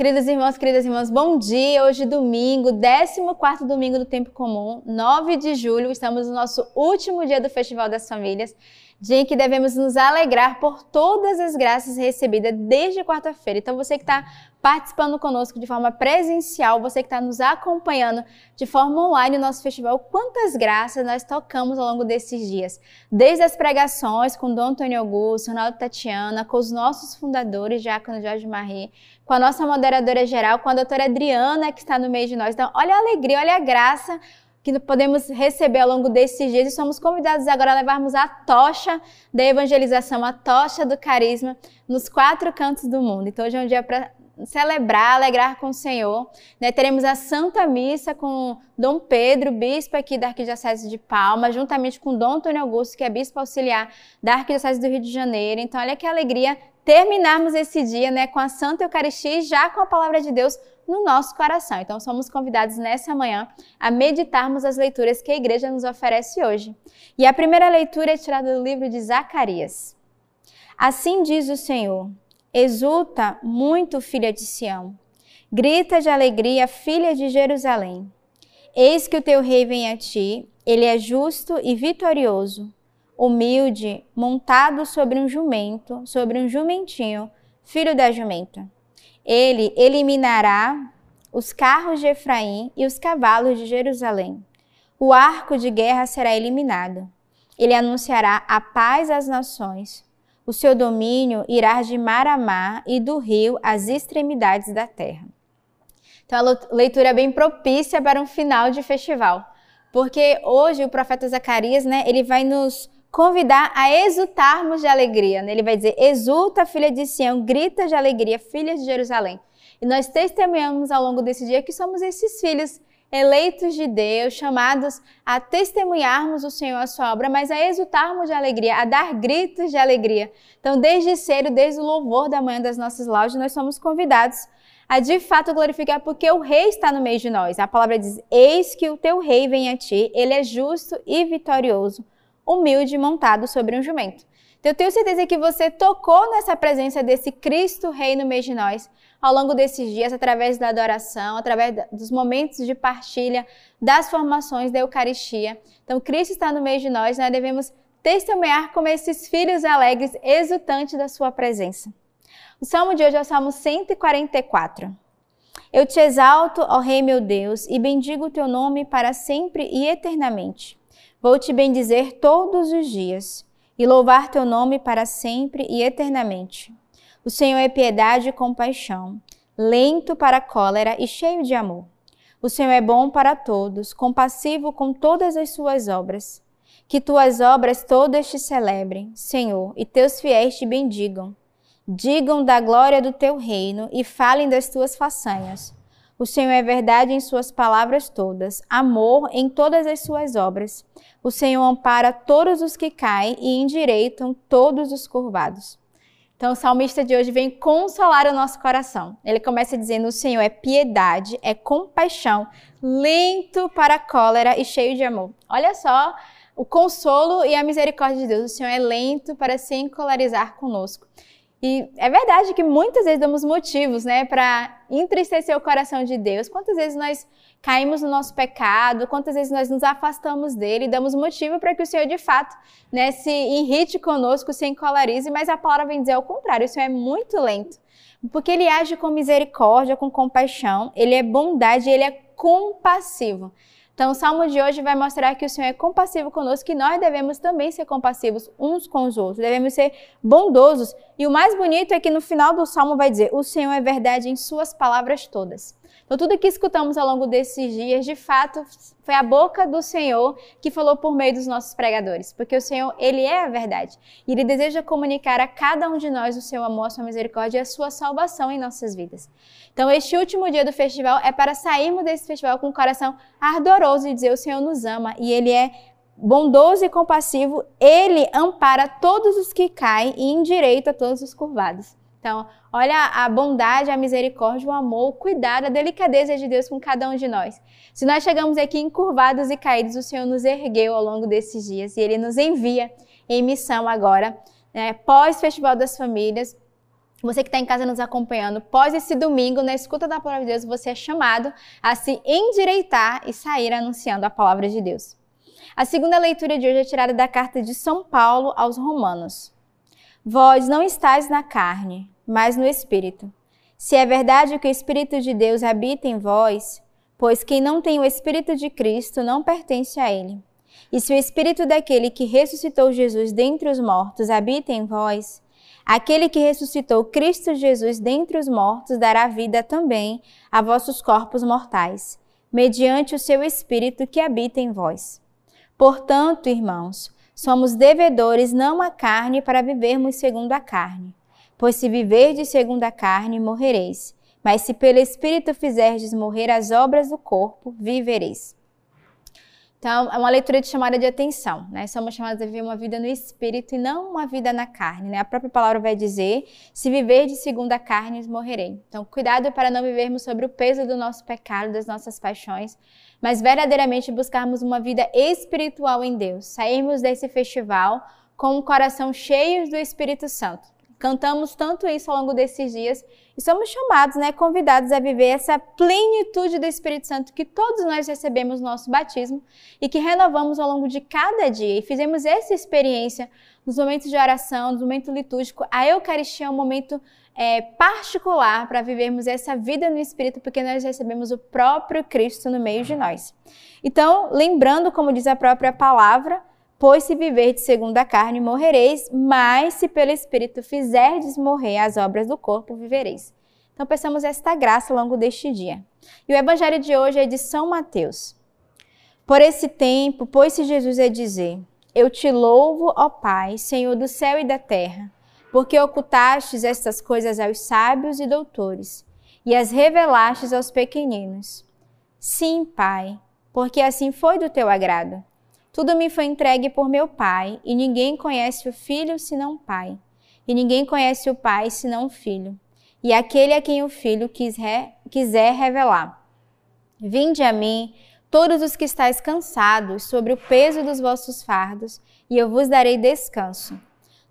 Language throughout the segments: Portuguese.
Queridos irmãos, queridas irmãs, bom dia. Hoje domingo, 14 domingo do tempo comum, 9 de julho, estamos no nosso último dia do Festival das Famílias dia em que devemos nos alegrar por todas as graças recebidas desde quarta-feira. Então, você que está participando conosco de forma presencial, você que está nos acompanhando de forma online no nosso festival, quantas graças nós tocamos ao longo desses dias. Desde as pregações com Dom Antônio Augusto, Ronaldo Tatiana, com os nossos fundadores, Diácono Jorge Marie, com a nossa moderadora geral, com a doutora Adriana, que está no meio de nós. Então, olha a alegria, olha a graça que podemos receber ao longo desses dias e somos convidados agora a levarmos a tocha da evangelização, a tocha do carisma nos quatro cantos do mundo. Então hoje é um dia para celebrar, alegrar com o Senhor. Né? Teremos a Santa Missa com Dom Pedro, bispo aqui da Arquidiocese de Palma, juntamente com Dom Antônio Augusto, que é bispo auxiliar da Arquidiocese do Rio de Janeiro. Então olha que alegria terminarmos esse dia né, com a Santa Eucaristia e já com a palavra de Deus no nosso coração. Então, somos convidados nessa manhã a meditarmos as leituras que a igreja nos oferece hoje. E a primeira leitura é tirada do livro de Zacarias. Assim diz o Senhor: Exulta muito, filha de Sião. Grita de alegria, filha de Jerusalém. Eis que o teu rei vem a ti, ele é justo e vitorioso, humilde, montado sobre um jumento, sobre um jumentinho, filho da jumenta. Ele eliminará os carros de Efraim e os cavalos de Jerusalém. O arco de guerra será eliminado. Ele anunciará a paz às nações. O seu domínio irá de mar a mar e do rio às extremidades da terra. Então, a leitura é bem propícia para um final de festival, porque hoje o profeta Zacarias, né, ele vai nos convidar a exultarmos de alegria. Né? Ele vai dizer: Exulta, filha de Sião, grita de alegria, filha de Jerusalém. E nós testemunhamos ao longo desse dia que somos esses filhos eleitos de Deus, chamados a testemunharmos o Senhor a sua obra, mas a exultarmos de alegria, a dar gritos de alegria. Então, desde cedo, desde o louvor da manhã das nossas lojas, nós somos convidados a de fato glorificar, porque o rei está no meio de nós. A palavra diz: Eis que o teu rei vem a ti, ele é justo e vitorioso humilde montado sobre um jumento. Então, eu tenho certeza que você tocou nessa presença desse Cristo Rei no meio de nós ao longo desses dias, através da adoração, através dos momentos de partilha, das formações da Eucaristia. Então, Cristo está no meio de nós, nós devemos testemunhar como esses filhos alegres, exultantes da sua presença. O salmo de hoje é o salmo 144. Eu te exalto, ó Rei meu Deus, e bendigo o teu nome para sempre e eternamente. Vou te bendizer todos os dias e louvar teu nome para sempre e eternamente. O Senhor é piedade e compaixão, lento para a cólera e cheio de amor. O Senhor é bom para todos, compassivo com todas as suas obras. Que tuas obras todas te celebrem, Senhor, e teus fiéis te bendigam. Digam da glória do teu reino e falem das tuas façanhas. O Senhor é verdade em suas palavras todas, amor em todas as suas obras. O Senhor ampara todos os que caem e endireitam todos os curvados. Então, o salmista de hoje vem consolar o nosso coração. Ele começa dizendo: O Senhor é piedade, é compaixão, lento para a cólera e cheio de amor. Olha só o consolo e a misericórdia de Deus. O Senhor é lento para se encolarizar conosco. E é verdade que muitas vezes damos motivos, né, para entristecer o coração de Deus. Quantas vezes nós caímos no nosso pecado, quantas vezes nós nos afastamos dele damos motivo para que o Senhor de fato né, se irrite conosco, se encolarize, mas a palavra vem dizer ao contrário, o Senhor é muito lento, porque ele age com misericórdia, com compaixão, ele é bondade, ele é compassivo. Então, o salmo de hoje vai mostrar que o Senhor é compassivo conosco e nós devemos também ser compassivos uns com os outros, devemos ser bondosos. E o mais bonito é que no final do salmo vai dizer: O Senhor é verdade em Suas palavras todas. Então, tudo que escutamos ao longo desses dias, de fato, foi a boca do Senhor que falou por meio dos nossos pregadores, porque o Senhor, Ele é a verdade. E Ele deseja comunicar a cada um de nós o seu amor, a sua misericórdia e a sua salvação em nossas vidas. Então, este último dia do festival é para sairmos desse festival com o coração ardoroso e dizer: o Senhor nos ama e Ele é bondoso e compassivo, Ele ampara todos os que caem e endireita todos os curvados. Então, olha a bondade, a misericórdia, o amor, o cuidado, a delicadeza de Deus com cada um de nós. Se nós chegamos aqui encurvados e caídos, o Senhor nos ergueu ao longo desses dias e Ele nos envia em missão agora, né, pós-Festival das Famílias, você que está em casa nos acompanhando, pós esse domingo, na escuta da palavra de Deus, você é chamado a se endireitar e sair anunciando a palavra de Deus. A segunda leitura de hoje é tirada da carta de São Paulo aos Romanos. Vós não estáis na carne, mas no Espírito. Se é verdade que o Espírito de Deus habita em vós, pois quem não tem o Espírito de Cristo não pertence a ele. E se o Espírito daquele que ressuscitou Jesus dentre os mortos habita em vós, aquele que ressuscitou Cristo Jesus dentre os mortos dará vida também a vossos corpos mortais, mediante o seu Espírito que habita em vós. Portanto, irmãos, somos devedores não à carne para vivermos segundo a carne. Pois se viverdes segundo a carne, morrereis. Mas se pelo Espírito fizerdes morrer as obras do corpo, vivereis. Então, é uma leitura de chamada de atenção, né? Somos chamados a viver uma vida no espírito e não uma vida na carne, né? A própria palavra vai dizer: se viver de segundo a carne, morrerei. Então, cuidado para não vivermos sobre o peso do nosso pecado, das nossas paixões, mas verdadeiramente buscarmos uma vida espiritual em Deus. Sairmos desse festival com o coração cheio do Espírito Santo. Cantamos tanto isso ao longo desses dias e somos chamados, né, convidados a viver essa plenitude do Espírito Santo que todos nós recebemos no nosso batismo e que renovamos ao longo de cada dia. E fizemos essa experiência nos momentos de oração, no momento litúrgico. A Eucaristia é um momento é, particular para vivermos essa vida no Espírito, porque nós recebemos o próprio Cristo no meio de nós. Então, lembrando, como diz a própria palavra, Pois se viverdes segundo a carne, morrereis, mas se pelo Espírito fizerdes morrer as obras do corpo, vivereis. Então, peçamos esta graça ao longo deste dia. E o evangelho de hoje é de São Mateus. Por esse tempo, pôs-se Jesus a dizer: Eu te louvo, ó Pai, Senhor do céu e da terra, porque ocultastes estas coisas aos sábios e doutores e as revelastes aos pequeninos. Sim, Pai, porque assim foi do teu agrado. Tudo me foi entregue por meu Pai, e ninguém conhece o Filho senão o Pai, e ninguém conhece o Pai senão o Filho, e aquele a quem o Filho quiser, revelar. Vinde a mim, todos os que estáis cansados sobre o peso dos vossos fardos, e eu vos darei descanso.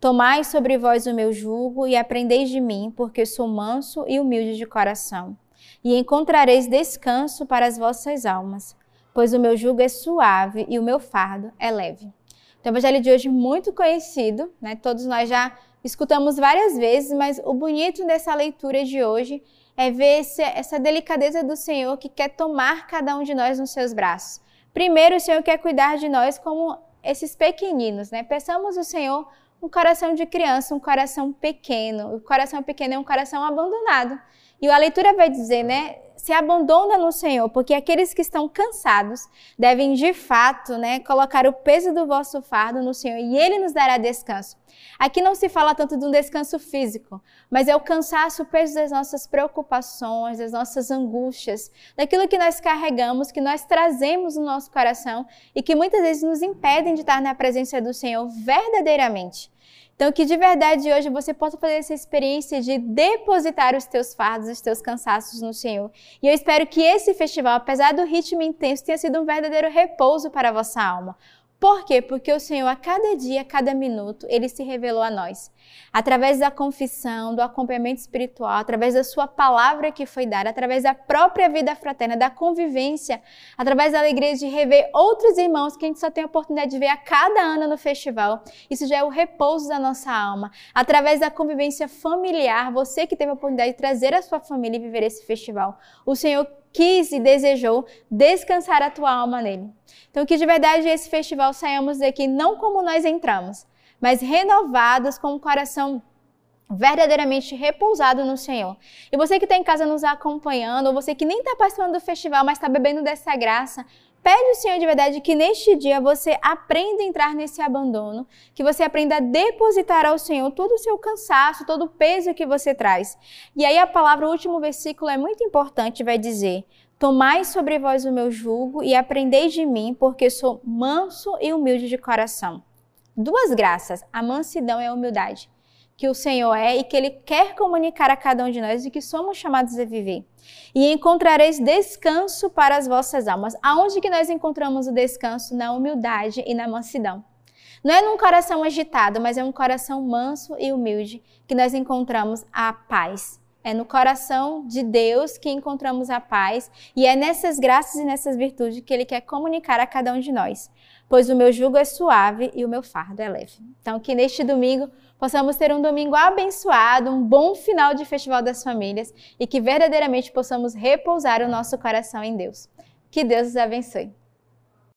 Tomai sobre vós o meu jugo e aprendeis de mim, porque sou manso e humilde de coração, e encontrareis descanso para as vossas almas pois o meu jugo é suave e o meu fardo é leve. Então, o evangelho de hoje muito conhecido, né? Todos nós já escutamos várias vezes, mas o bonito dessa leitura de hoje é ver essa delicadeza do Senhor que quer tomar cada um de nós nos seus braços. Primeiro, o Senhor quer cuidar de nós como esses pequeninos, né? Peçamos ao Senhor um coração de criança, um coração pequeno. O coração pequeno é um coração abandonado. E a leitura vai dizer, né? Se abandona no Senhor, porque aqueles que estão cansados devem de fato, né, colocar o peso do vosso fardo no Senhor e ele nos dará descanso. Aqui não se fala tanto de um descanso físico, mas é o cansaço, o peso das nossas preocupações, das nossas angústias, daquilo que nós carregamos, que nós trazemos no nosso coração e que muitas vezes nos impedem de estar na presença do Senhor verdadeiramente. Então, que de verdade hoje você possa fazer essa experiência de depositar os teus fardos, os teus cansaços no Senhor. E eu espero que esse festival, apesar do ritmo intenso, tenha sido um verdadeiro repouso para a vossa alma. Por quê? Porque o Senhor, a cada dia, a cada minuto, ele se revelou a nós. Através da confissão, do acompanhamento espiritual, através da sua palavra que foi dada, através da própria vida fraterna, da convivência, através da alegria de rever outros irmãos que a gente só tem a oportunidade de ver a cada ano no festival. Isso já é o repouso da nossa alma. Através da convivência familiar, você que teve a oportunidade de trazer a sua família e viver esse festival. O Senhor quis e desejou descansar a tua alma nele. Então, que de verdade esse festival saiamos daqui não como nós entramos, mas renovados com o coração verdadeiramente repousado no Senhor. E você que está em casa nos acompanhando, ou você que nem está participando do festival, mas está bebendo dessa graça, Pede ao Senhor de verdade que neste dia você aprenda a entrar nesse abandono, que você aprenda a depositar ao Senhor todo o seu cansaço, todo o peso que você traz. E aí a palavra, o último versículo é muito importante, vai dizer: Tomai sobre vós o meu jugo e aprendei de mim, porque sou manso e humilde de coração. Duas graças, a mansidão e a humildade que o Senhor é e que Ele quer comunicar a cada um de nós e que somos chamados a viver. E encontrareis descanso para as vossas almas. Aonde que nós encontramos o descanso? Na humildade e na mansidão. Não é num coração agitado, mas é um coração manso e humilde que nós encontramos a paz. É no coração de Deus que encontramos a paz e é nessas graças e nessas virtudes que Ele quer comunicar a cada um de nós. Pois o meu jugo é suave e o meu fardo é leve. Então, que neste domingo possamos ter um domingo abençoado, um bom final de Festival das Famílias e que verdadeiramente possamos repousar o nosso coração em Deus. Que Deus os abençoe.